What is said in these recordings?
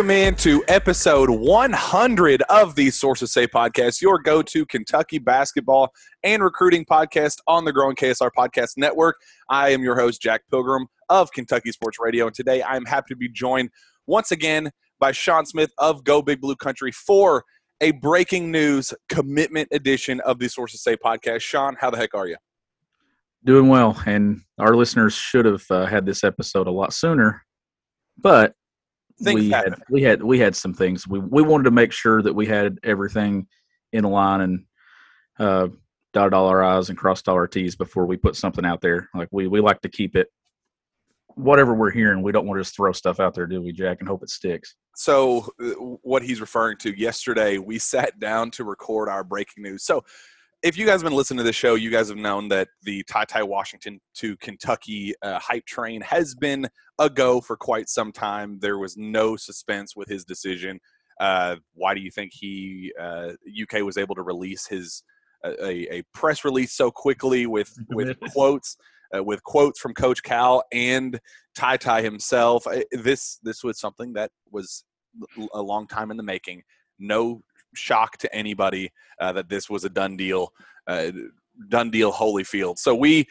Welcome into episode 100 of the Sources Say podcast, your go to Kentucky basketball and recruiting podcast on the growing KSR Podcast Network. I am your host, Jack Pilgrim of Kentucky Sports Radio, and today I am happy to be joined once again by Sean Smith of Go Big Blue Country for a breaking news commitment edition of the Sources Say podcast. Sean, how the heck are you? Doing well, and our listeners should have uh, had this episode a lot sooner, but Things we happen. had we had we had some things we we wanted to make sure that we had everything in line and uh, dotted all our i's and crossed all our t's before we put something out there. Like we we like to keep it whatever we're hearing. We don't want to just throw stuff out there, do we, Jack, and hope it sticks. So, uh, what he's referring to yesterday, we sat down to record our breaking news. So, if you guys have been listening to the show, you guys have known that the Ty Ty Washington to Kentucky uh, hype train has been a go for quite some time. There was no suspense with his decision. Uh, why do you think he uh, UK was able to release his uh, a, a press release so quickly with with quotes uh, with quotes from Coach Cal and Ty Ty himself? This this was something that was a long time in the making. No shock to anybody uh, that this was a done deal, uh, done deal Holyfield. So we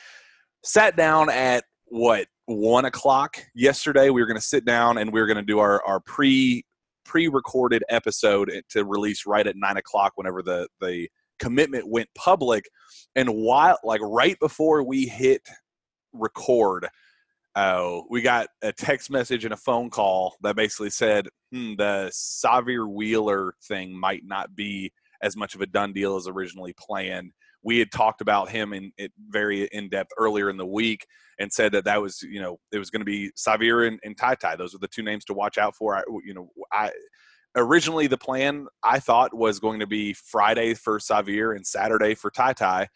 sat down at what one o'clock yesterday. We were going to sit down and we were going to do our our pre pre recorded episode to release right at nine o'clock whenever the the commitment went public. And while like right before we hit record, uh, we got a text message and a phone call that basically said hmm, the Sahvir Wheeler thing might not be as much of a done deal as originally planned. We had talked about him in it very in depth earlier in the week and said that that was you know it was going to be Sahvir and, and Ty Ty. Those are the two names to watch out for. I, you know, I originally the plan I thought was going to be Friday for Sahvir and Saturday for Ty Ty,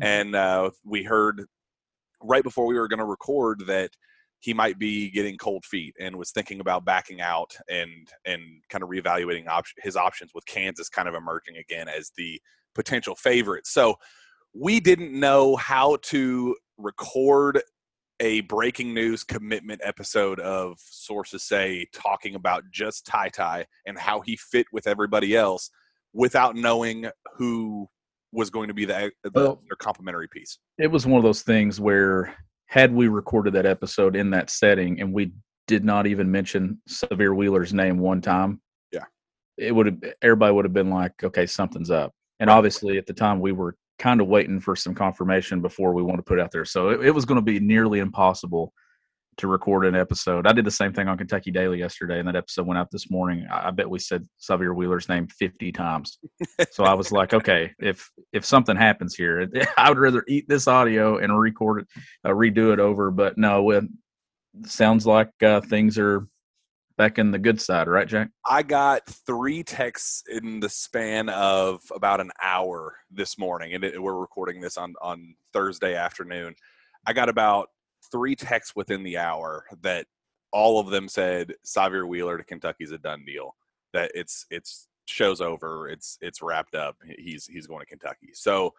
and uh, we heard right before we were going to record that he might be getting cold feet and was thinking about backing out and and kind of reevaluating op- his options with Kansas kind of emerging again as the potential favorite. So we didn't know how to record a breaking news commitment episode of sources say talking about just Ty Ty and how he fit with everybody else without knowing who was going to be the, the Well- their complementary piece. It was one of those things where had we recorded that episode in that setting and we did not even mention Sahvir Wheeler's name one time, Yeah. it would have everybody would have been like, okay, something's up. And obviously, at the time, we were kind of waiting for some confirmation before we want to put it out there. So it, it was going to be nearly impossible to record an episode. I did the same thing on Kentucky Daily yesterday, and that episode went out this morning. I, I bet we said Sahvir Wheeler's name fifty times. so I was like, okay, if if something happens here, I would rather eat this audio and record it, uh, redo it over. But no, it sounds like uh, things are back in the good side, right, Jack? I got three texts in the span of about an hour this morning, and it, we're recording this on on Thursday afternoon. I got about three texts within the hour that all of them said Sahvir Wheeler to Kentucky's a done deal. That it's it's show's over. It's it's wrapped up. He's he's going to Kentucky. So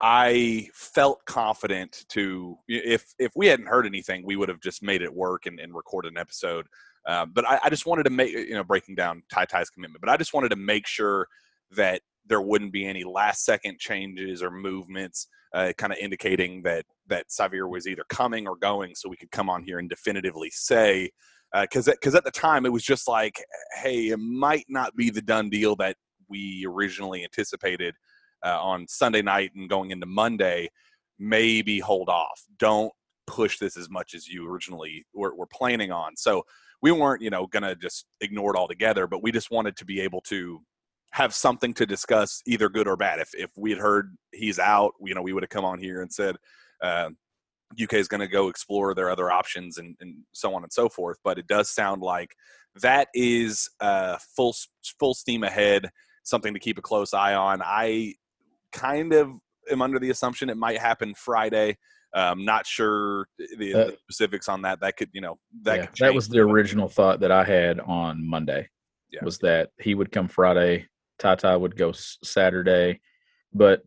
I felt confident to if if we hadn't heard anything, we would have just made it work and, and recorded an episode. Um, but I, I just wanted to make you know breaking down Ty Ty's commitment. But I just wanted to make sure that there wouldn't be any last second changes or movements, uh, kind of indicating that that Sahvir was either coming or going, so we could come on here and definitively say. Because because at the time it was just like, hey, it might not be the done deal that we originally anticipated uh, on Sunday night and going into Monday. Maybe hold off. Don't push this as much as you originally were, were planning on. So we weren't, you know, to just ignore it altogether, but we just wanted to be able to have something to discuss, either good or bad. If if we had heard he's out, you know, we would have come on here and said uh, UK is going to go explore their other options and, and so on and so forth. But it does sound like that is uh, full full steam ahead. Something to keep a close eye on. I kind of am under the assumption it might happen Friday. Um, not sure the, Uh, the specifics on that. That could, you know, that yeah, that was the original thought that I had on Monday. Yeah. Was that he would come Friday, Tata would go Saturday, but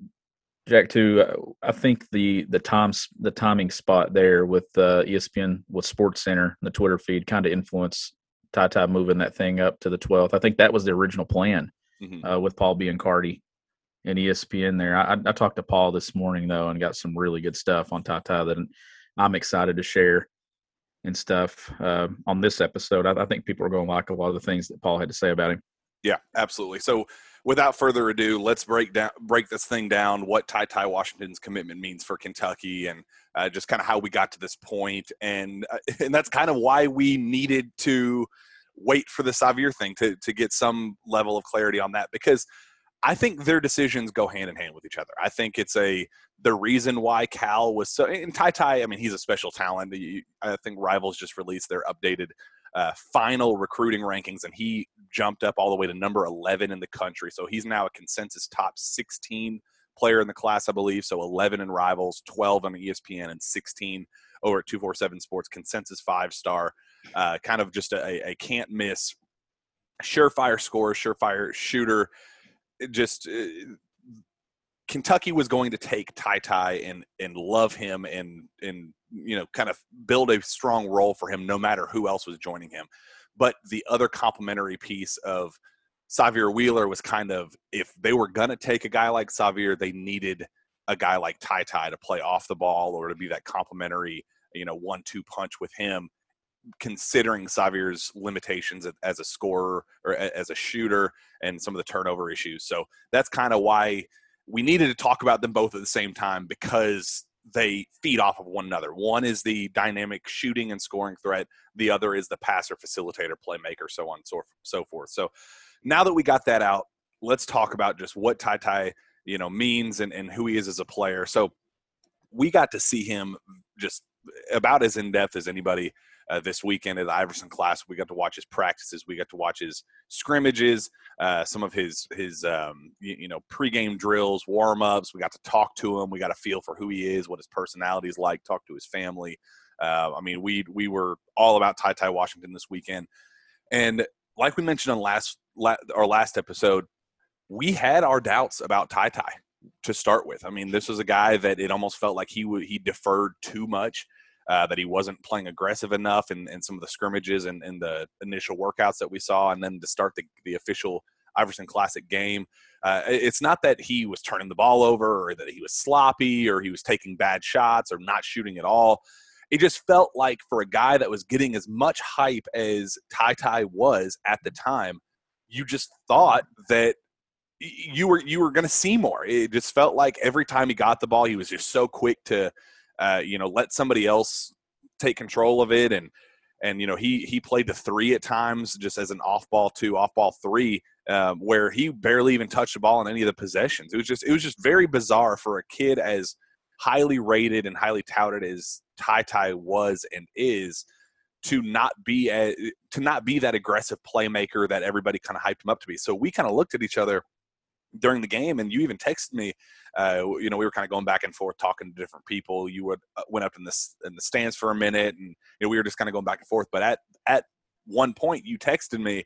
Jack too. uh, I think the the times the timing spot there with uh, ESPN with Sports Center, the Twitter feed, kind of influenced Ty moving that thing up to the 12th. I think that was the original plan mm-hmm. uh, with Paul Biancardi and ESPN there. I, I, talked to Paul this morning though and got some really good stuff on Ty that I'm excited to share and stuff uh, on this episode. I, I think people are going to like a lot of the things that Paul had to say about him. Yeah, absolutely. So without further ado, let's break down break this thing down. What Ty Ty Washington's commitment means for Kentucky, and uh, just kind of how we got to this point, and uh, and that's kind of why we needed to wait for the Sahvir thing to to get some level of clarity on that because I think their decisions go hand in hand with each other. I think it's a the reason why Cal was so and Ty Ty. I mean, he's a special talent. I think Rivals just released their updated uh, final recruiting rankings, and he jumped up all the way to number 11 in the country. So he's now a consensus top 16 player in the class, I believe. So 11 in Rivals, 12 on ESPN, and 16 over at 247 Sports. Consensus five star. Uh, kind of just a, a can't miss, surefire scorer, surefire shooter. It just uh, Kentucky was going to take Ty Ty and and love him and and you know kind of build a strong role for him no matter who else was joining him. But the other complementary piece of Sahvir Wheeler was kind of if they were gonna take a guy like Sahvir, they needed a guy like Ty Ty to play off the ball or to be that complementary, you know, one-two punch with him. Considering Sahvir's limitations as a scorer or as a shooter and some of the turnover issues, so that's kind of why we needed to talk about them both at the same time because they feed off of one another. One is the dynamic shooting and scoring threat. The other is the passer, facilitator, playmaker, so on and so, forth. So now that we got that out, let's talk about just what Ty Ty, you know, means and, and who he is as a player. So we got to see him just about as in depth as anybody uh, this weekend at the Iverson class. We got to watch his practices. We got to watch his scrimmages, uh, some of his his um, you, you, know pregame drills, warm ups. We got to talk to him. We got a feel for who he is, what his personality is like. Talk to his family. Uh, I mean, we we were all about Ty Ty Washington this weekend, and like we mentioned on last la- our last episode, we had our doubts about Ty Ty to start with. I mean, this was a guy that it almost felt like he he deferred too much uh, that he wasn't playing aggressive enough in, in some of the scrimmages and, and the initial workouts that we saw, and then to start the, the official Iverson Classic game. Uh, it's not that he was turning the ball over or that he was sloppy or he was taking bad shots or not shooting at all. It just felt like for a guy that was getting as much hype as Ty Ty was at the time, you just thought that you were you were going to see more. It just felt like every time he got the ball, he was just so quick to uh, you know, let somebody else take control of it. And, and, you know, he, he played the three at times just as an off ball two, off ball three, um, where he barely even touched the ball in any of the possessions. It was just, it was just very bizarre for a kid as highly rated and highly touted as Ty Ty was and is to not be a, to not be that aggressive playmaker that everybody kind of hyped him up to be. So we kind of looked at each other during the game, and you even texted me. Uh, you know, we were kind of going back and forth, talking to different people. You would uh, went up in the in the stands for a minute, and you know, we were just kind of going back and forth. But at at one point, you texted me, and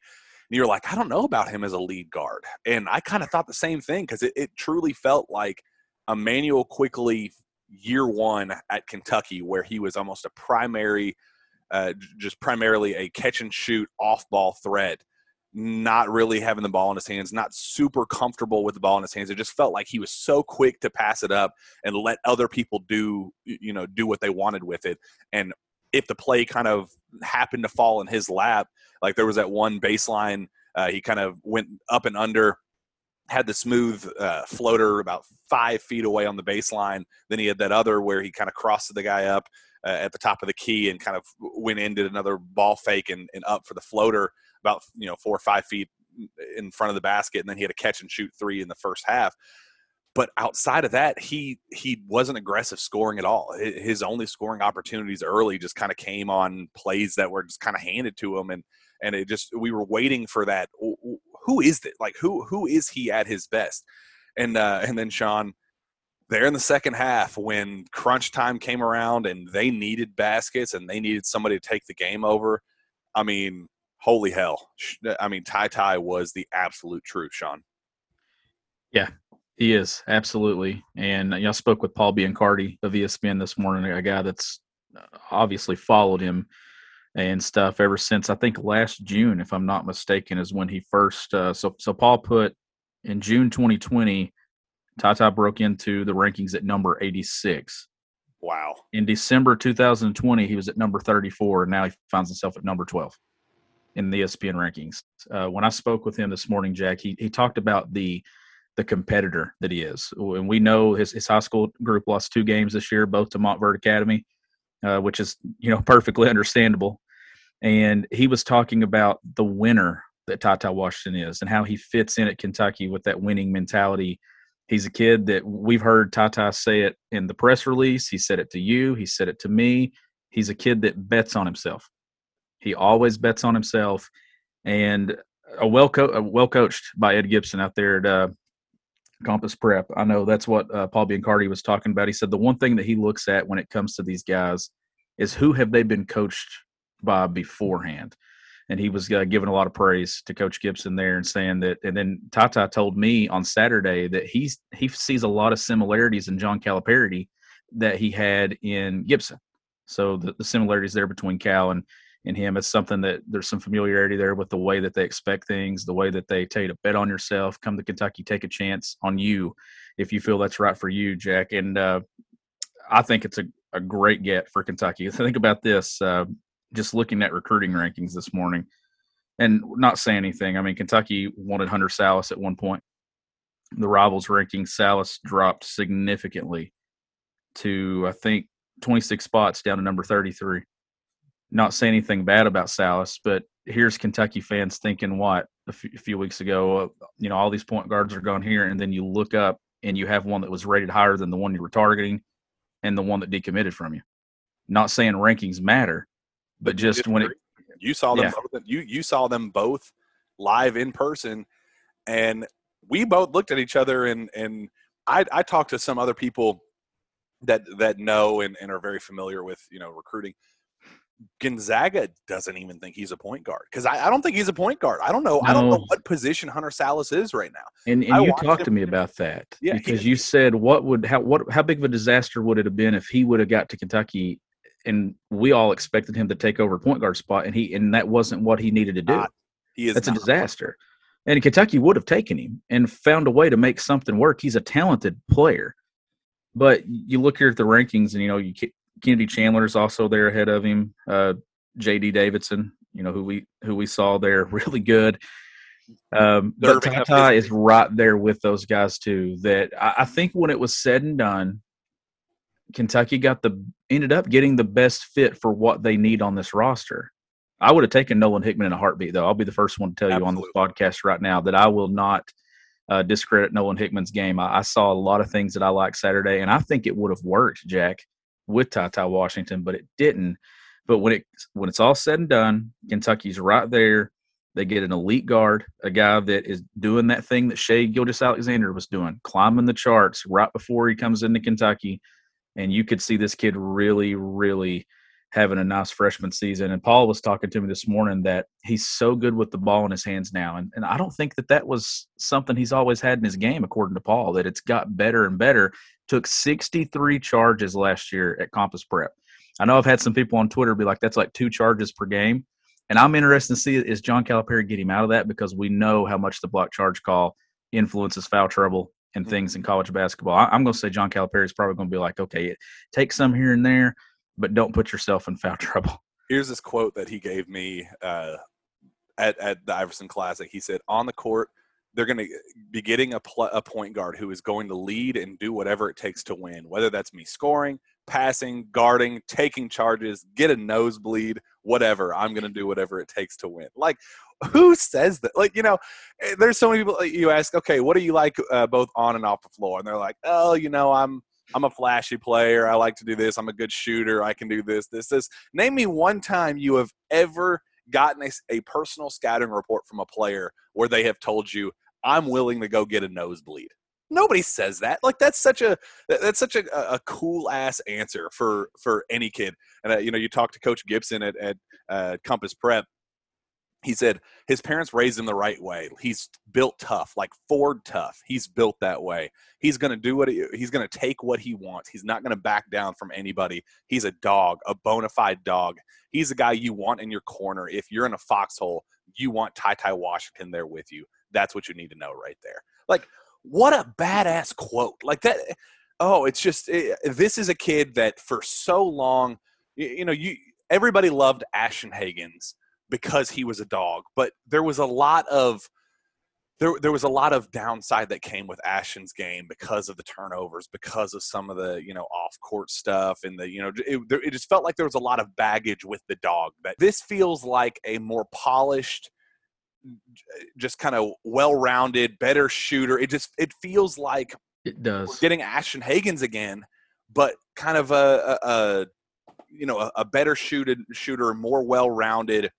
you were like, "I don't know about him as a lead guard," and I kind of thought the same thing because it, it truly felt like Immanuel Quickley year one at Kentucky, where he was almost a primary, uh, just primarily a catch and shoot off ball threat not really having the ball in his hands, not super comfortable with the ball in his hands. It just felt like he was so quick to pass it up and let other people do, you know, do what they wanted with it. And if the play kind of happened to fall in his lap, like there was that one baseline, uh, he kind of went up and under, had the smooth uh, floater about five feet away on the baseline. Then he had that other where he kind of crossed the guy up uh, at the top of the key and kind of went in, did another ball fake and, and up for the floater about you know four or five feet in front of the basket, and then he had a catch and shoot three in the first half. But outside of that, he he wasn't aggressive scoring at all. His only scoring opportunities early just kind of came on plays that were just kind of handed to him, and and it just we were waiting for that. Who is that? Like who who is he at his best? And uh, and then Sean, there in the second half when crunch time came around and they needed baskets and they needed somebody to take the game over. I mean, holy hell. I mean, Ty Ty was the absolute truth, Sean. Yeah, he is absolutely. And you know, I spoke with Paul Biancardi of ESPN this morning, a guy that's uh, obviously followed him and stuff ever since I think last June, if I'm not mistaken, is when he first. Uh, so so Paul put in June 2020, Tata broke into the rankings at number 86. Wow. In December 2020, he was at number 34, and now he finds himself at number 12 in the ESPN rankings. Uh, when I spoke with him this morning, Jack, he he talked about the the competitor that he is, and we know his his high school group lost two games this year, both to Montverde Academy, uh, which is you know perfectly understandable. And he was talking about the winner that Tata Washington is, and how he fits in at Kentucky with that winning mentality. He's a kid that we've heard Tata say it in the press release. He said it to you. He said it to me. He's a kid that bets on himself he always bets on himself, and a well co- well coached by Ed Gibson out there at uh, Compass Prep. I know that's what uh, Paul Biancardi was talking about. He said the one thing that he looks at when it comes to these guys is who have they been coached by beforehand. And he was uh, giving a lot of praise to Coach Gibson there and saying that. And then Tata told me on Saturday that he's he sees a lot of similarities in John Calipari that he had in Gibson. So the, the similarities there between Cal and in him. It's something that there's some familiarity there with the way that they expect things, the way that they tell you to bet on yourself, come to Kentucky, take a chance on you if you feel that's right for you, Jack. And uh, I think it's a, a great get for Kentucky. Think about this uh, just looking at recruiting rankings this morning and not saying anything. I mean, Kentucky wanted Hunter Sallis at one point. The rivals ranking, Sallis dropped significantly to, I think, 26 spots down to number 33 not say anything bad about Sallis, but here's Kentucky fans thinking what a few, few weeks ago, uh, you know, all these point guards are gone here, and then you look up and you have one that was rated higher than the one you were targeting, and the one that decommitted from you. Not saying rankings matter, but just when it you saw them yeah. both, you you saw them both live in person, and we both looked at each other and and I I talked to some other people that that know and, and are very familiar with you know recruiting Gonzaga doesn't even think he's a point guard because I, I, don't think he's a point guard. I don't know. No. I don't know what position Hunter Sallis is right now. And, and you talked to me about that yeah, because you said what would how what how big of a disaster would it have been if he would have got to Kentucky and we all expected him to take over point guard spot and he and that wasn't what he needed to do. Not, he is That's a disaster. And Kentucky would have taken him and found a way to make something work. He's a talented player. But you look here at the rankings, and you know you Kennedy Chandler is also there ahead of him. Uh, J.D. Davidson, you know who we who we saw there, really good. Um, but Tata is right there with those guys too. That I, I think when it was said and done, Kentucky got the ended up getting the best fit for what they need on this roster. I would have taken Nolan Hickman in a heartbeat, though. I'll be the first one to tell Absolutely. you on this podcast right now that I will not uh, discredit Nolan Hickman's game. I, I, saw a lot of things that I liked Saturday, and I think it would have worked, Jack, with Tata Washington, but it didn't. But when it when it's all said and done, Kentucky's right there. They get an elite guard, a guy that is doing that thing that Shai Gilgeous-Alexander was doing, climbing the charts right before he comes into Kentucky. And you could see this kid really, really having a nice freshman season. And Paul was talking to me this morning that he's so good with the ball in his hands now. And, and I don't think that that was something he's always had in his game, according to Paul, that it's got better and better took 63 charges last year at Compass Prep. I know I've had some people on Twitter be like, that's like two charges per game. And I'm interested to see is John Calipari get him out of that because we know how much the block charge call influences foul trouble and mm-hmm. things in college basketball. I, am going to say John Calipari is probably going to be like, okay, take some here and there, but don't put yourself in foul trouble. Here's this quote that he gave me uh, at, at the Iverson Classic. He said, on the court – they're going to be getting a, pl- a point guard who is going to lead and do whatever it takes to win, whether that's me scoring, passing, guarding, taking charges, get a nosebleed, whatever. I'm going to do whatever it takes to win. Like, who says that? Like, you know, eh, there's so many people you ask, okay, what do you like uh, both on and off the floor? And they're like, oh, you know, I'm. I'm a flashy player. I like to do this. I'm a good shooter. I can do this, this, this. Name me one time you have ever gotten a, a personal scouting report from a player where they have told you, I'm willing to go get a nosebleed. Nobody says that. Like that's such a that's such a, a cool ass answer for for any kid. And uh, you know, you talk to Coach Gibson at at uh, Compass Prep, he said his parents raised him the right way. He's built tough, like Ford tough. He's built that way. He's going to do what he, he's going to take what he wants. He's not going to back down from anybody. He's a dog, a bona fide dog. He's a guy you want in your corner. If you're in a foxhole, you want Ty Ty Washington there with you. That's what you need to know right there. Like, what a badass quote. Like that. Eh, oh, it's just, it, this is a kid that for so long, you, you know, you, everybody loved Ashton Hagans because he was a dog. But there was a lot of there, there was a lot of downside that came with Ashton's game because of the turnovers, because of some of the you know off court stuff, and the you know it, it just felt like there was a lot of baggage with the dog. But this feels like a more polished, just kind of well-rounded, better shooter. It just it feels like it does getting Ashton Hagans again, but kind of a, a, a you know a, a better shooted shooter, more well-rounded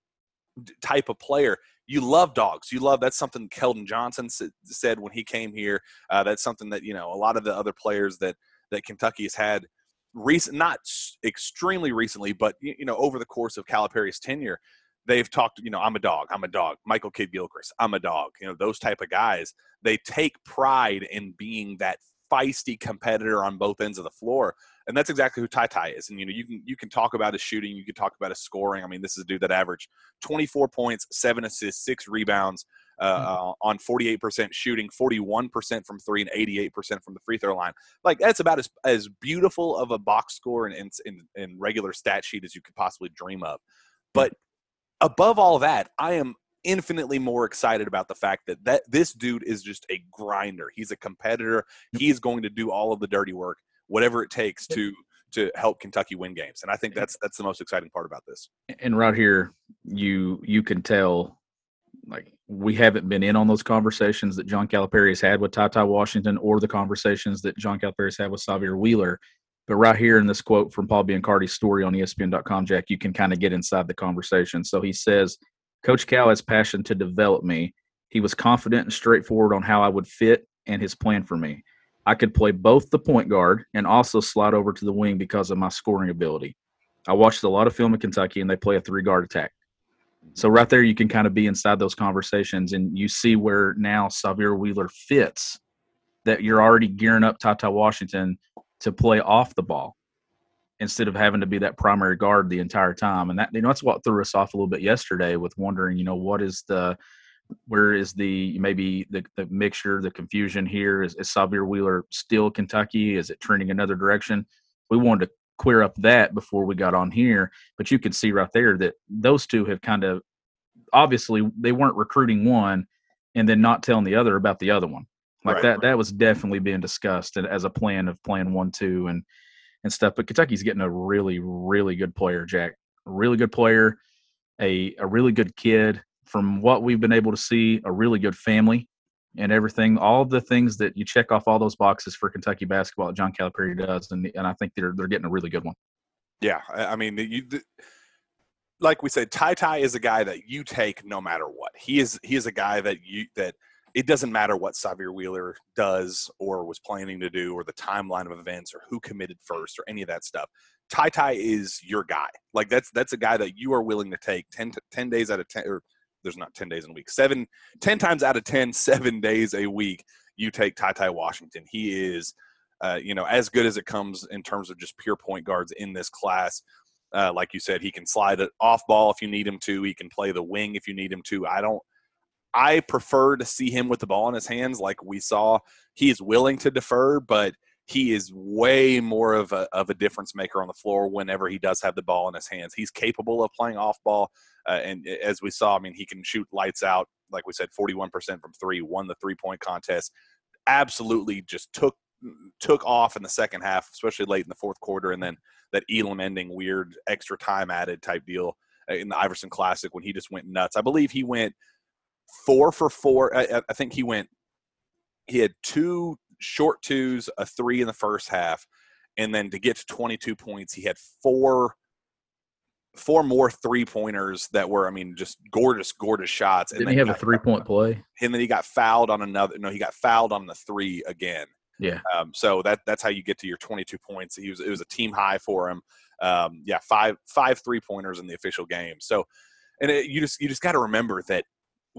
type of player. You love dogs. You love that's something Keldon Johnson said when he came here. Uh, that's something that you know a lot of the other players that that Kentucky has had recent, not extremely recently, but you know over the course of Calipari's tenure, they've talked. You know, I'm a dog. I'm a dog. Michael Kidd Gilchrist. I'm a dog. You know, those type of guys. They take pride in being that feisty competitor on both ends of the floor and that's exactly who Ty Ty is. And you know, you can you can talk about his shooting, you can talk about his scoring. I mean, this is a dude that averaged 24 points, seven assists, six rebounds uh, mm-hmm. uh, on 48% shooting, 41% from three, and 88% from the free throw line. Like that's about as as beautiful of a box score and in, in, in regular stat sheet as you could possibly dream of. But above all that, I am infinitely more excited about the fact that that this dude is just a grinder. He's a competitor. He's going to do all of the dirty work whatever it takes to to help Kentucky win games. And I think that's that's the most exciting part about this. And right here, you you can tell like we haven't been in on those conversations that John Calipari has had with Ty Ty Washington or the conversations that John Calipari has had with Sahvir Wheeler. But right here in this quote from Paul Biancardi's story on ESPN.com, Jack, you can kind of get inside the conversation. So he says, Coach Cal has passion to develop me. He was confident and straightforward on how I would fit and his plan for me. I could play both the point guard and also slide over to the wing because of my scoring ability. I watched a lot of film in Kentucky and they play a three guard attack. So right there, you can kind of be inside those conversations and you see where now Sahvir Wheeler fits. That you're already gearing up Ty Washington to play off the ball instead of having to be that primary guard the entire time. And that you know that's what threw us off a little bit yesterday with wondering, you know, what is the where is the maybe the, the mixture, the confusion here? Is, is Sahvir Wheeler still Kentucky? Is it trending another direction? We wanted to clear up that before we got on here, but you can see right there that those two have kind of obviously they weren't recruiting one and then not telling the other about the other one. Like right, that that was definitely being discussed as a plan of plan one two and and stuff. But Kentucky's getting a really really good player, Jack. A really good player, a a really good kid from what we've been able to see, a really good family and everything. All the things that you check off all those boxes for Kentucky basketball that John Calipari does, and and I think they're they're getting a really good one. Yeah, I mean, you, like we said, Ty Ty is a guy that you take no matter what. He is he is a guy that you that it doesn't matter what Sahvir Wheeler does or was planning to do or the timeline of events or who committed first or any of that stuff. Ty Ty is your guy. Like that's that's a guy that you are willing to take 10, 10 days out of 10 or there's not 10 days in a week. Seven, 10 times out of 10, seven days a week, you take Ty Ty Washington. He is, uh, you know, as good as it comes in terms of just pure point guards in this class. Uh, like you said, he can slide it off ball if you need him to. He can play the wing if you need him to. I don't. I prefer to see him with the ball in his hands, like we saw. He is willing to defer, but he is way more of a, of a difference maker on the floor whenever he does have the ball in his hands. He's capable of playing off ball. Uh, and as we saw, I mean, he can shoot lights out. Like we said, 41% from three, won the three point contest. Absolutely just took took off in the second half, especially late in the fourth quarter. And then that Elam ending weird extra time added type deal uh, in the Iverson Classic when he just went nuts. I believe he went four for four. I, I think he went, he had two short twos, a three in the first half, and then to get to 22 points, he had four four more three pointers that were, I mean, just gorgeous, gorgeous shots. And Didn't he have a three point play? And then he got fouled on another. No, he got fouled on the three again. Yeah. Um, so that that's how you get to your 22 points. He was it was a team high for him. Um, yeah, five five three pointers in the official game. So and it, you just you just got to remember that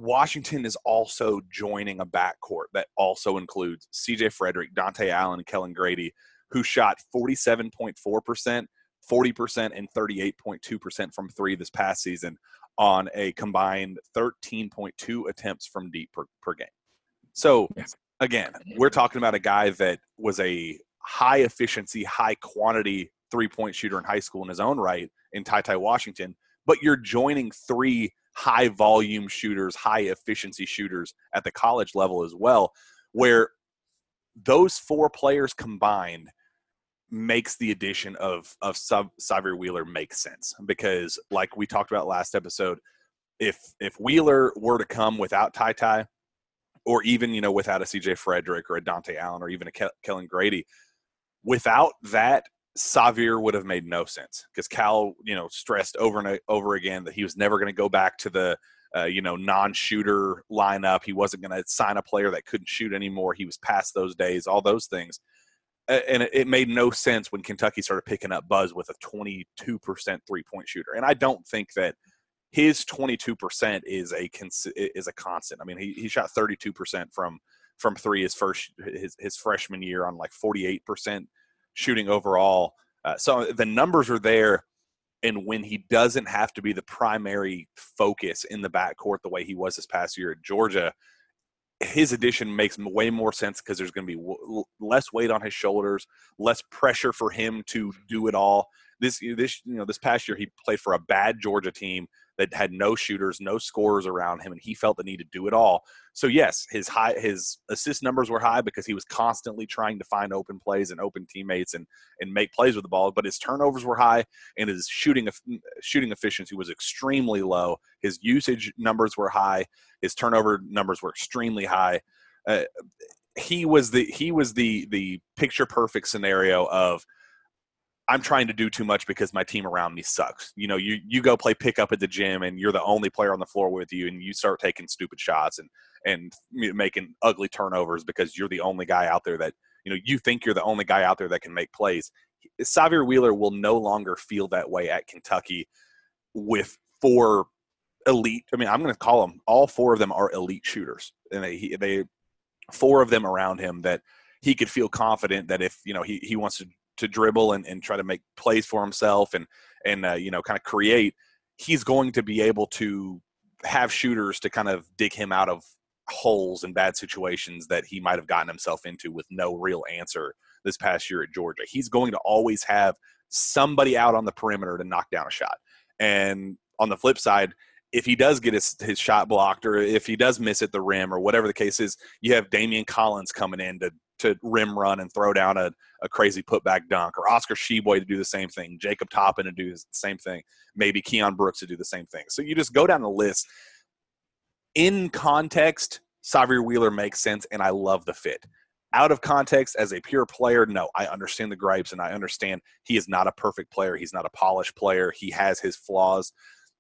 Washington is also joining a backcourt that also includes C.J. Frederick, Dontaie Allen, and Kellan Grady, who shot 47.4 percent, 40 percent, and 38.2 percent from three this past season on a combined 13.2 attempts from deep per, per game. So again, we're talking about a guy that was a high efficiency, high quantity three point shooter in high school in his own right in Ty Ty Washington, but you're joining three high volume shooters, high efficiency shooters at the college level as well, where those four players combined makes the addition of of Sub Sahvir Wheeler make sense. Because like we talked about last episode, if if Wheeler were to come without Ty Ty, or even you know without a CJ Frederick or a Dontaie Allen or even a Ke- Kellan Grady, without that Sahvir would have made no sense because Cal, you know, stressed over and over again that he was never going to go back to the, uh, you know, non-shooter lineup. He wasn't going to sign a player that couldn't shoot anymore. He was past those days, all those things. And it made no sense when Kentucky started picking up Buzz with a 22% three-point shooter. And I don't think that his 22% is a is a constant. I mean, he, he shot 32% from from three his first his, his freshman year on like 48% shooting overall. Uh, so the numbers are there. And when he doesn't have to be the primary focus in the backcourt the way he was this past year at Georgia, his addition makes way more sense because there's going to be w- less weight on his shoulders, less pressure for him to do it all. This this you know this past year he played for a bad Georgia team that had no shooters, no scorers around him, and he felt the need to do it all. So yes, his high his assist numbers were high because he was constantly trying to find open plays and open teammates and and make plays with the ball. But his turnovers were high, and his shooting shooting efficiency was extremely low. His usage numbers were high. His turnover numbers were extremely high. Uh, he was the he was the the picture perfect scenario of I'm trying to do too much because my team around me sucks. You know, you you go play pickup at the gym and you're the only player on the floor with you, and you start taking stupid shots and and making ugly turnovers because you're the only guy out there that you know you think you're the only guy out there that can make plays. Sahvir Wheeler will no longer feel that way at Kentucky with four elite. I mean, I'm going to call them all four of them are elite shooters, and they they four of them around him that he could feel confident that if you know he, he wants to to dribble and, and try to make plays for himself and and uh, you know kind of create, he's going to be able to have shooters to kind of dig him out of holes and bad situations that he might have gotten himself into with no real answer this past year at Georgia. He's going to always have somebody out on the perimeter to knock down a shot. And on the flip side, if he does get his, his shot blocked or if he does miss at the rim or whatever the case is, you have Daimion Collins coming in to to rim run and throw down a, a crazy putback dunk, or Oscar Tshiebwe to do the same thing, Jacob Toppin to do the same thing, maybe Keion Brooks to do the same thing. So you just go down the list. In context, Sahvir Wheeler makes sense, and I love the fit. Out of context, as a pure player, no, I understand the gripes, and I understand he is not a perfect player. He's not a polished player. He has his flaws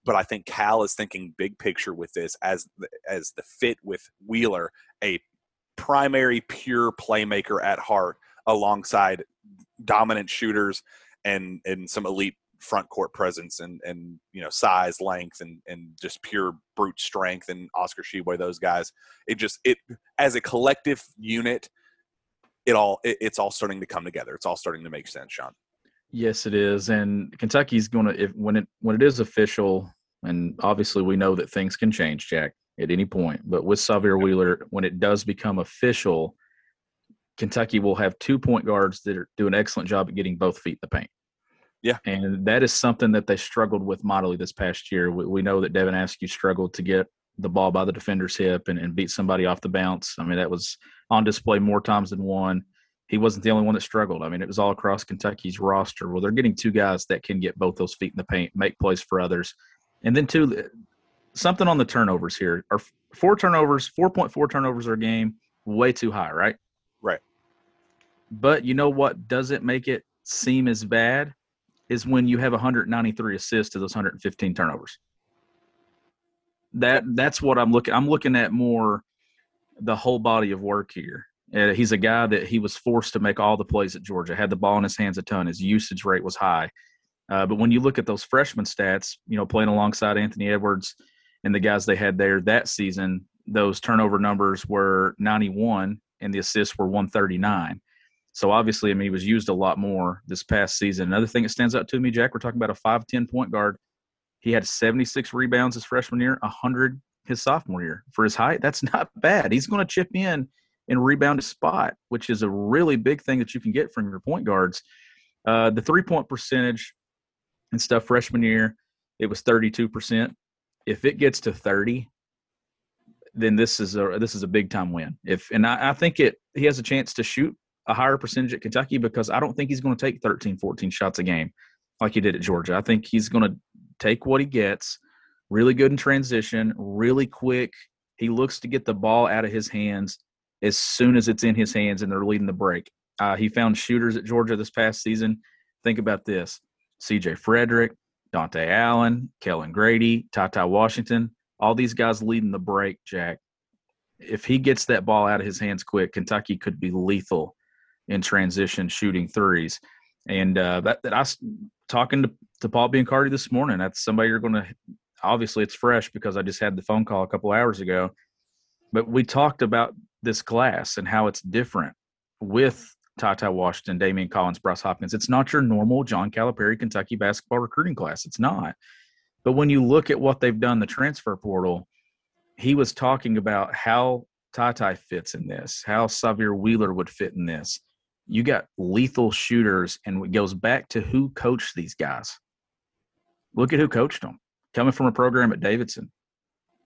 but I think Cal is thinking big picture with this as as the fit with Wheeler, a primary pure playmaker at heart alongside dominant shooters and and some elite front court presence and and you know size length and and just pure brute strength and Oscar Tshiebwe those guys. It just it as a collective unit it all it, it's all starting to come together. It's all starting to make sense Sean. Yes it is. And Kentucky's going to if when it when it is official and obviously we know that things can change Jack at any point. But with Sahvir Wheeler, when it does become official, Kentucky will have two point guards that are, do an excellent job at getting both feet in the paint. Yeah. And that is something that they struggled with mightily this past year. We, we know that Devin Askew struggled to get the ball by the defender's hip and, and beat somebody off the bounce. I mean, that was on display more times than one. He wasn't the only one that struggled. I mean, it was all across Kentucky's roster. Well, they're getting two guys that can get both those feet in the paint, make plays for others. And then, two, something on the turnovers here. Are four turnovers, 4.4 turnovers a game, way too high, right? Right. But you know what doesn't make it seem as bad is when you have 193 assists to those 115 turnovers. That that's what I'm looking. I'm looking at more the whole body of work here. Uh, he's a guy that he was forced to make all the plays at Georgia. Had the ball in his hands a ton. His usage rate was high. Uh, but when you look at those freshman stats, you know, playing alongside Anthony Edwards and the guys they had there that season, those turnover numbers were 91 and the assists were 139. So obviously, I mean, he was used a lot more this past season. Another thing that stands out to me, Jack, we're talking about a 5'10 point guard. He had 76 rebounds his freshman year, 100 his sophomore year. For his height, that's not bad. He's going to chip in and rebound a spot, which is a really big thing that you can get from your point guards. Uh, the three point percentage and stuff freshman year, it was 32%. If it gets to 30, then this is a this is a big time win. If and I, I think it he has a chance to shoot a higher percentage at Kentucky because I don't think he's going to take 13, 14 shots a game like he did at Georgia. I think he's going to take what he gets, really good in transition, really quick. He looks to get the ball out of his hands as soon as it's in his hands and they're leading the break. Uh, he found shooters at Georgia this past season. Think about this CJ Frederick, Dontaie Allen, Kellan Grady, Ty Washington, all these guys leading the break, Jack. If he gets that ball out of his hands quick, Kentucky could be lethal in transition shooting threes. And uh, that, that I was talking to, to Paul Biancardi this morning. That's somebody you're going to obviously it's fresh because I just had the phone call a couple hours ago. But we talked about this class and how it's different with Ty Washington, Daimion Collins, Bryce Hopkins. It's not your normal John Calipari Kentucky basketball recruiting class. It's not. But when you look at what they've done, the transfer portal, he was talking about how Ty fits in this, how Sahvir Wheeler would fit in this you got lethal shooters, and it goes back to who coached these guys. Look at who coached them. Coming from a program at Davidson,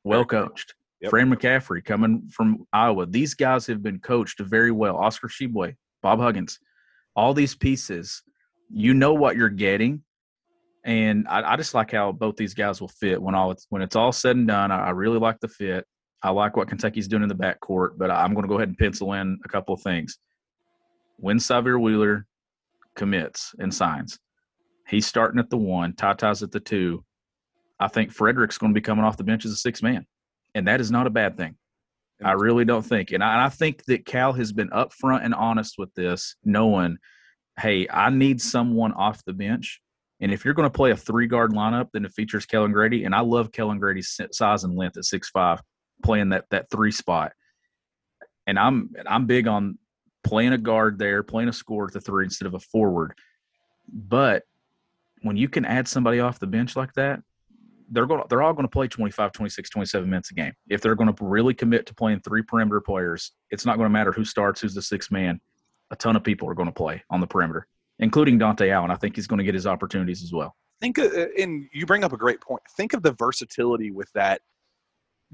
well coached. Yep. Fran McCaffery coming from Iowa. These guys have been coached very well. Oscar Tshiebwe, Bob Huggins, all these pieces. You know what you're getting, and I, I, just like how both these guys will fit when all it's when it's all said and done. I, I really like the fit. I like what Kentucky's doing in the backcourt, but I'm going to go ahead and pencil in a couple of things when Sahvir Wheeler commits and signs, he's starting at the one, Tata's at the two. I think Frederick's going to be coming off the bench as a six man, and that is not a bad thing. I really don't think, and I, and I think that Cal has been upfront and honest with this, knowing, hey, I need someone off the bench, and if you're going to play a three guard lineup, then it features Kellan Grady, and I love Kellan Grady's size and length at six five, playing that that three spot. And I'm I'm big on playing a guard there, playing a score at the three instead of a forward. But when you can add somebody off the bench like that, they're going they're all going to play 25, 26, 27 minutes a game. If they're going to really commit to playing three perimeter players, it's not going to matter who starts, who's the sixth man. A ton of people are going to play on the perimeter, including Dontaie Allen. I think he's going to get his opportunities as well. Think, uh, and you bring up a great point. Think of the versatility with that.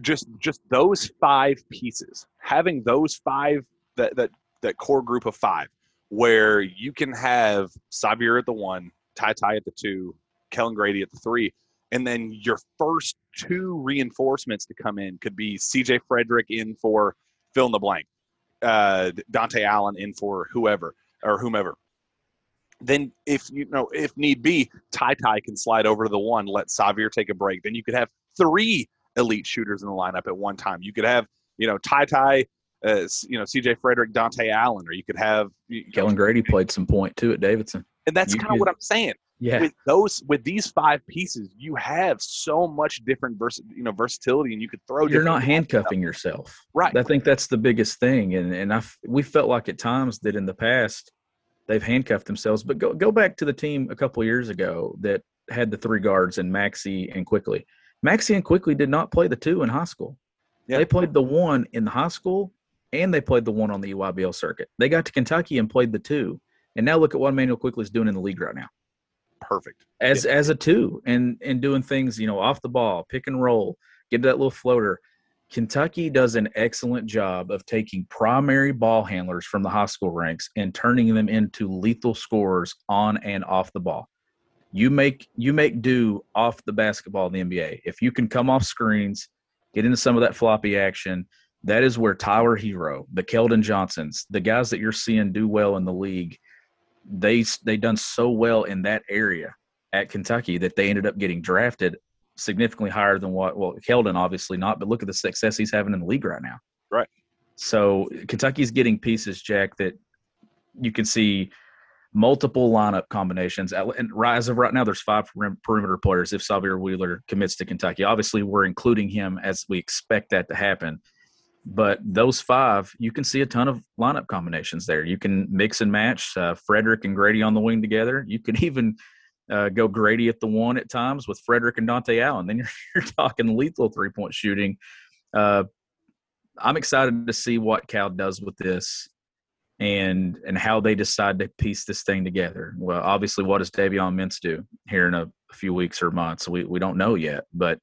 Just, just those five pieces. Having those five that that that core group of five where you can have Sahvir at the one, Ty Ty at the two, Kellan Grady at the three, and then your first two reinforcements to come in could be CJ Frederick in for fill in the blank, uh, Dontaie Allen in for whoever or whomever. Then, if you know, if need be, Ty Ty can slide over to the one, let Sahvir take a break. Then you could have three elite shooters in the lineup at one time. You could have, you know, Ty Ty, uh, you know, C.J. Frederick, Dontaie Allen, or you could have you Kellan Grady played some point too at Davidson, and that's kind of what I'm saying. Yeah, with those with these five pieces, you have so much different vers- you know versatility, and you could throw. You're not handcuffing yourself, right? I think that's the biggest thing, and and I we felt like at times that in the past they've handcuffed themselves. But go go back to the team a couple years ago that had the three guards and Maxey and Quickley. Maxey and Quickley did not play the two in high school. Yeah. They played the one in the high school and they played the one on the EYBL circuit. They got to Kentucky and played the two, and now look at what Immanuel Quickley is doing in the league right now. Perfect as yeah. as a two, and and doing things you know off the ball, pick and roll, get that little floater. Kentucky does an excellent job of taking primary ball handlers from the high school ranks and turning them into lethal scorers on and off the ball. You make you make do off the basketball in the NBA. If you can come off screens, get into some of that floppy action, that is where Tyler Herro, the Keldon Johnsons, the guys that you're seeing do well in the league, they they done so well in that area at Kentucky that they ended up getting drafted significantly higher than what well Keldon obviously not, but look at the success he's having in the league right now. Right. So Kentucky's getting pieces, Jack, that you can see multiple lineup combinations. And as of right now, there's five perimeter players if Sahvir Wheeler commits to Kentucky. Obviously, we're including him as we expect that to happen. But those five, you can see a ton of lineup combinations there. You can mix and match uh, Fredrick and Grady on the wing together. You can even uh, go Grady at the one at times with Fredrick and Dontaie Allen. Then you're, you're talking lethal three point shooting. Uh, I'm excited to see what Cal does with this and and how they decide to piece this thing together. Well, obviously, what does Davion Mintz do here in a, a few weeks or months? We we don't know yet, but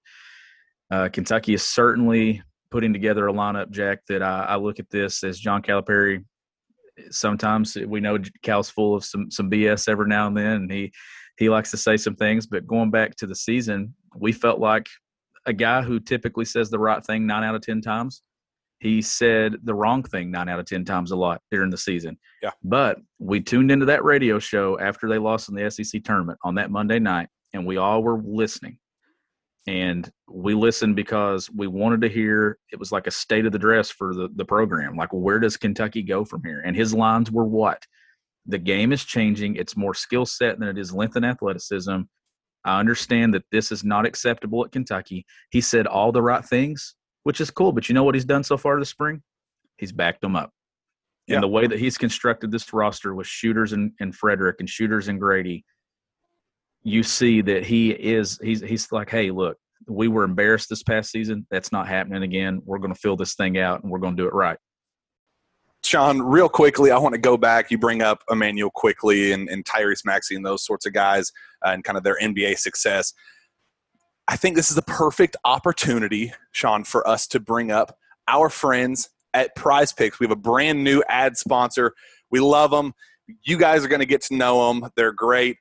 uh, Kentucky is certainly putting together a lineup, Jack. That I, I look at this as John Calipari. Sometimes we know Cal's full of some some BS every now and then, and he he likes to say some things. But going back to the season, we felt like a guy who typically says the right thing nine out of ten times he said the wrong thing nine out of 10 times a lot during the season. Yeah. But we tuned into that radio show after they lost in the SEC tournament on that Monday night, and we all were listening. And we listened because we wanted to hear it was like a state of the dress for the, the program. Like, where does Kentucky go from here? And his lines were what? The game is changing. It's more skill set than it is length and athleticism. I understand that this is not acceptable at Kentucky. He said all the right things which is cool. But you know what he's done so far this spring? He's backed them up. Yeah. And the way that he's constructed this roster with shooters and, and Fredrick and shooters and Grady, you see that he is he's he's like, hey, look, we were embarrassed this past season. That's not happening again. We're going to fill this thing out and we're going to do it right. Sean, real Quickley, I want to go back. You bring up Immanuel quickly and, and Tyrese Maxey and those sorts of guys uh, and kind of their NBA success. I think this is the perfect opportunity, Sean, for us to bring up our friends at Prize Picks. We have a brand new ad sponsor. We love them. You guys are going to get to know them. They're great.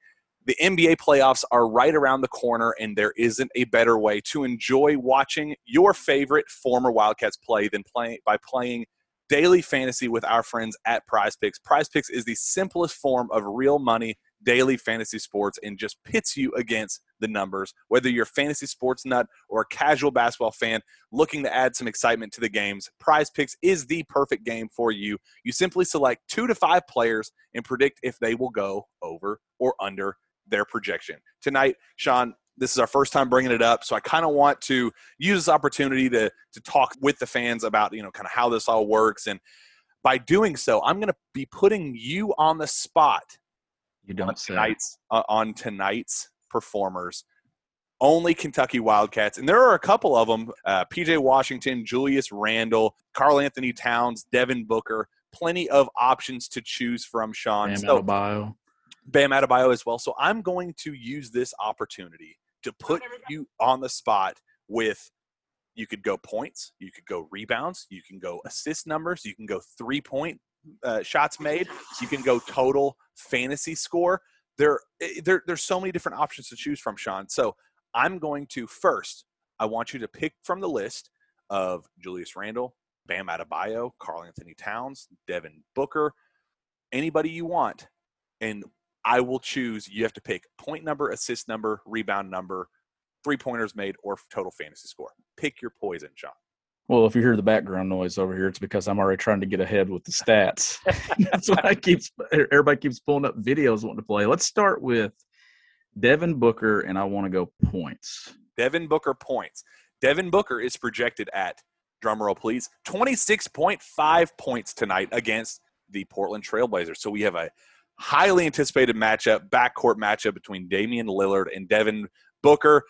The NBA playoffs are right around the corner, and there isn't a better way to enjoy watching your favorite former Wildcats play than play, by playing daily fantasy with our friends at Prize Picks. Prize Picks is the simplest form of real money daily fantasy sports and just pits you against the numbers. Whether you're a fantasy sports nut or a casual basketball fan looking to add some excitement to the games, Prize Picks is the perfect game for you. You simply select two to five players and predict if they will go over or under their projection. Tonight, Sean, this is our first time bringing it up, so I kind of want to use this opportunity to to talk with the fans about you know kind of how this all works, and by doing so, I'm going to be putting you on the spot you don't on tonight's uh, on tonight's performers. Only Kentucky Wildcats, and there are a couple of them: uh, PJ Washington, Julius Randle, Karl-Anthony Towns, Devin Booker. Plenty of options to choose from, Sean. Bam so. Bam Adebayo as well. So I'm going to use this opportunity to put you on the spot with you could go points, you could go rebounds, you can go assist numbers, you can go three point uh, shots made. You can go total fantasy score. There, eh, there, there's so many different options to choose from, Sean. So I'm going to first. I want you to pick from the list of Julius Randle, Bam Adebayo, Karl-Anthony Towns, Devin Booker, anybody you want, and I will choose. You have to pick point number, assist number, rebound number, three pointers made, or total fantasy score. Pick your poison, Sean. Well, if you hear the background noise over here, it's because I'm already trying to get ahead with the stats. That's why I keeps er, everybody keeps pulling up videos wanting to play. Let's start with Devin Booker, and I want to go points. Devin Booker points. Devin Booker is projected at drumroll, please, 26.5 points tonight against the Portland Trailblazers. So we have a highly anticipated matchup, backcourt matchup between Damian Lillard and Devin Booker.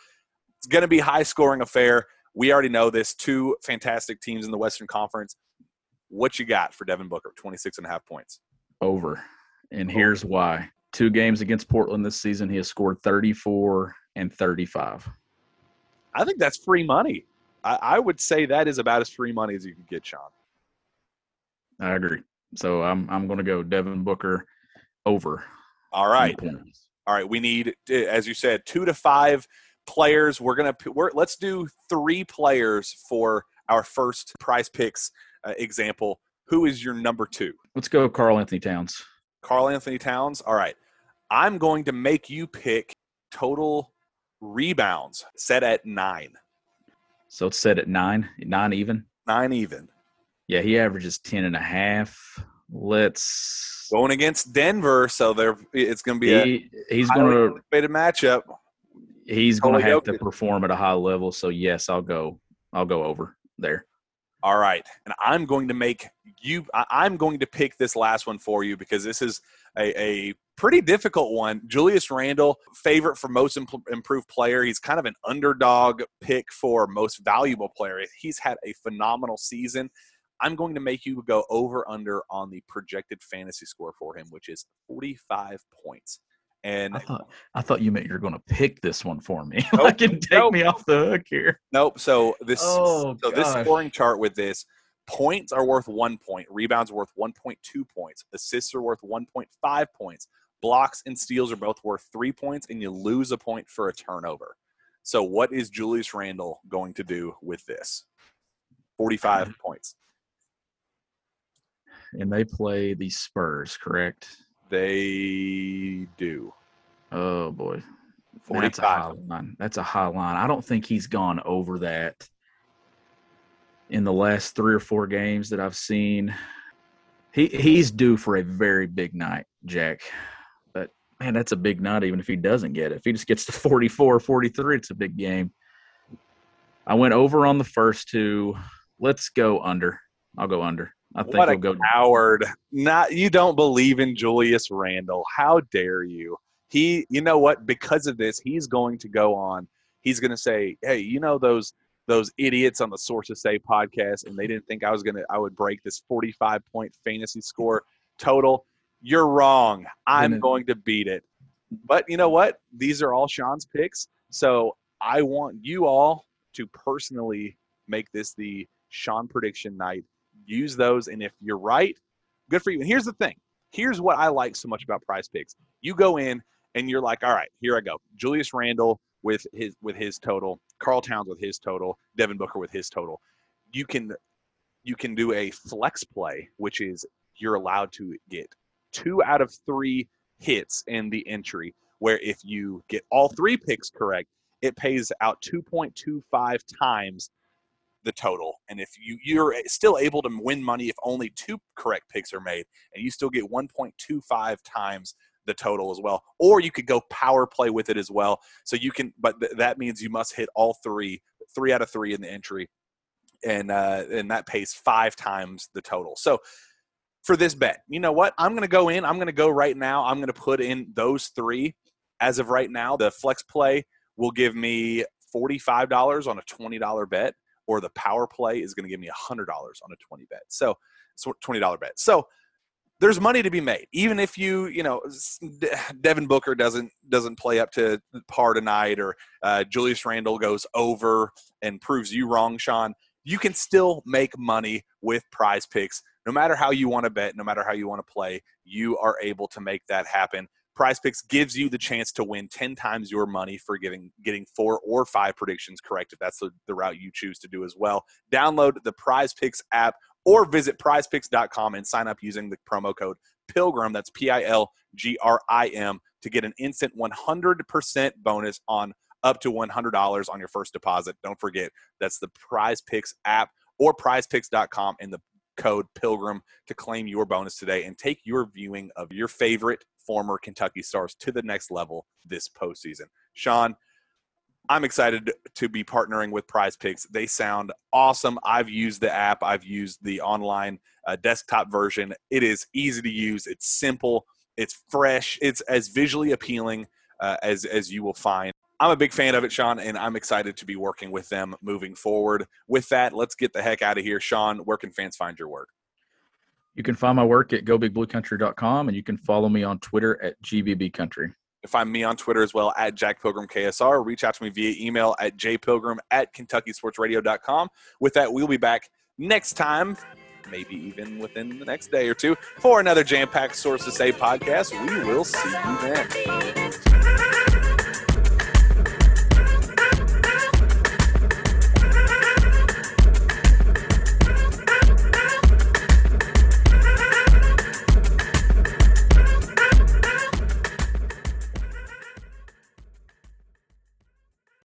It's going to be high scoring affair. We already know this. Two fantastic teams in the Western Conference. What you got for Devin Booker? 26 and a half points. Over. And here's why. Two games against Portland this season, he has scored 34 and 35. I think that's free money. I, I would say that is about as free money as you can get, Sean. I agree. So I'm I'm going to go Devin Booker over. All right. All right. We need, as you said, two to five players. We're gonna we're, let's do three players for our first prize picks uh, example. Who is your number two? Let's go Karl-Anthony Towns. Karl-Anthony Towns. All right. I'm going to make you pick total rebounds set at nine. So it's set at nine, nine even. Nine even. Yeah, he averages ten and a half. Let's. Going against Denver, so they're it's going to be He, he's going to anticipated matchup. he's going to have to perform at a high level. So yes, I'll go. I'll go over there. All right, and I'm going to make you. I- I'm going to pick this last one for you because this is a, a pretty difficult one. Julius Randle, favorite for most imp- improved player. He's kind of an underdog pick for most valuable player. He's had a phenomenal season. I'm going to make you go over under on the projected fantasy score for him, which is 45 points. And I thought I thought you meant you were going to pick this one for me. Nope, like and take nope. me off the hook here. Nope. So this Oh, so this scoring chart with this points are worth one point, rebounds are worth one point two points, assists are worth one point five points, blocks and steals are both worth three points, and you lose a point for a turnover. So what is Julius Randle going to do with this? Forty five mm-hmm. points. And they play the Spurs, correct? They do. Oh boy. Forty That's a high line. That's a high line. I don't think he's gone over that in the last three or four games that I've seen. He he's due for a very big night, Jack. But man, that's a big night even if he doesn't get it. If he just gets to 44, 43, it's a big game. I went over on the first two. Let's go under. I'll go under. I think What a go coward! Not you don't believe in Julius Randle. How dare you? He, you know what? Because of this, he's going to go on. He's going to say, "Hey, you know those those idiots on the Source Sources Say podcast, and they didn't think I was gonna I would break this 45 point fantasy score total. You're wrong. I'm going to beat it. But you know what? These are all Sean's picks, so I want you all to personally make this the Sean prediction night use those and if you're right good for you. And here's the thing. Here's what i like so much about prize picks. You go in and you're like all right here i go. Julius randle with his with his total carl towns with his total devin booker with his total. You can you can do a flex play which is you're allowed to get two out of three hits in the entry where if you get all three picks correct it pays out 2.25 times the total. And if you you're still able to win money if only two correct picks are made, and you still get 1.25 times the total as well. Or you could go power play with it as well. So you can, but th- that means you must hit all three, three out of three in the entry, and uh, and that pays five times the total. So for this bet, you know what? I'm going to go in. I'm going to go right now. I'm going to put in those three. As of right now, the flex play will give me $45 on a $20 bet or the power play is going to give me $100 on a 20 bet. So, so $20 bet. So there's money to be made. Even if you, you know, Devin Booker doesn't doesn't play up to par tonight or uh, Julius Randle goes over and proves you wrong, Sean, you can still make money with prize picks. No matter how you want to bet, no matter how you want to play, you are able to make that happen. Prize Picks gives you the chance to win 10 times your money for getting getting four or five predictions correct if that's the, the route you choose to do as well. Download the Prize Picks app or visit prizepicks.com and sign up using the promo code PILGRIM, that's P I L G R I M, to get an instant 100% bonus on up to $100 on your first deposit. Don't forget, that's the Prize Picks app or prizepicks.com and the code PILGRIM to claim your bonus today and take your viewing of your favorite former Kentucky Stars to the next level this postseason. Sean, I'm excited to be partnering with Prize Picks. They sound awesome. I've used the app, I've used the online uh, desktop version. It is easy to use, it's simple, it's fresh, it's as visually appealing uh, as, as you will find. I'm a big fan of it, Sean, and I'm excited to be working with them moving forward. With that, let's get the heck out of here. Sean, where can fans find your work? You can find my work at gobigbluecountry.com and you can follow me on Twitter at gbbcountry. Find me on Twitter as well at Jack Pilgrim KSR. Reach out to me via email at jpilgrim at KentuckySportsRadio.com. With that, we'll be back next time, maybe even within the next day or two, for another jam packed Sources Say podcast. We will see you then.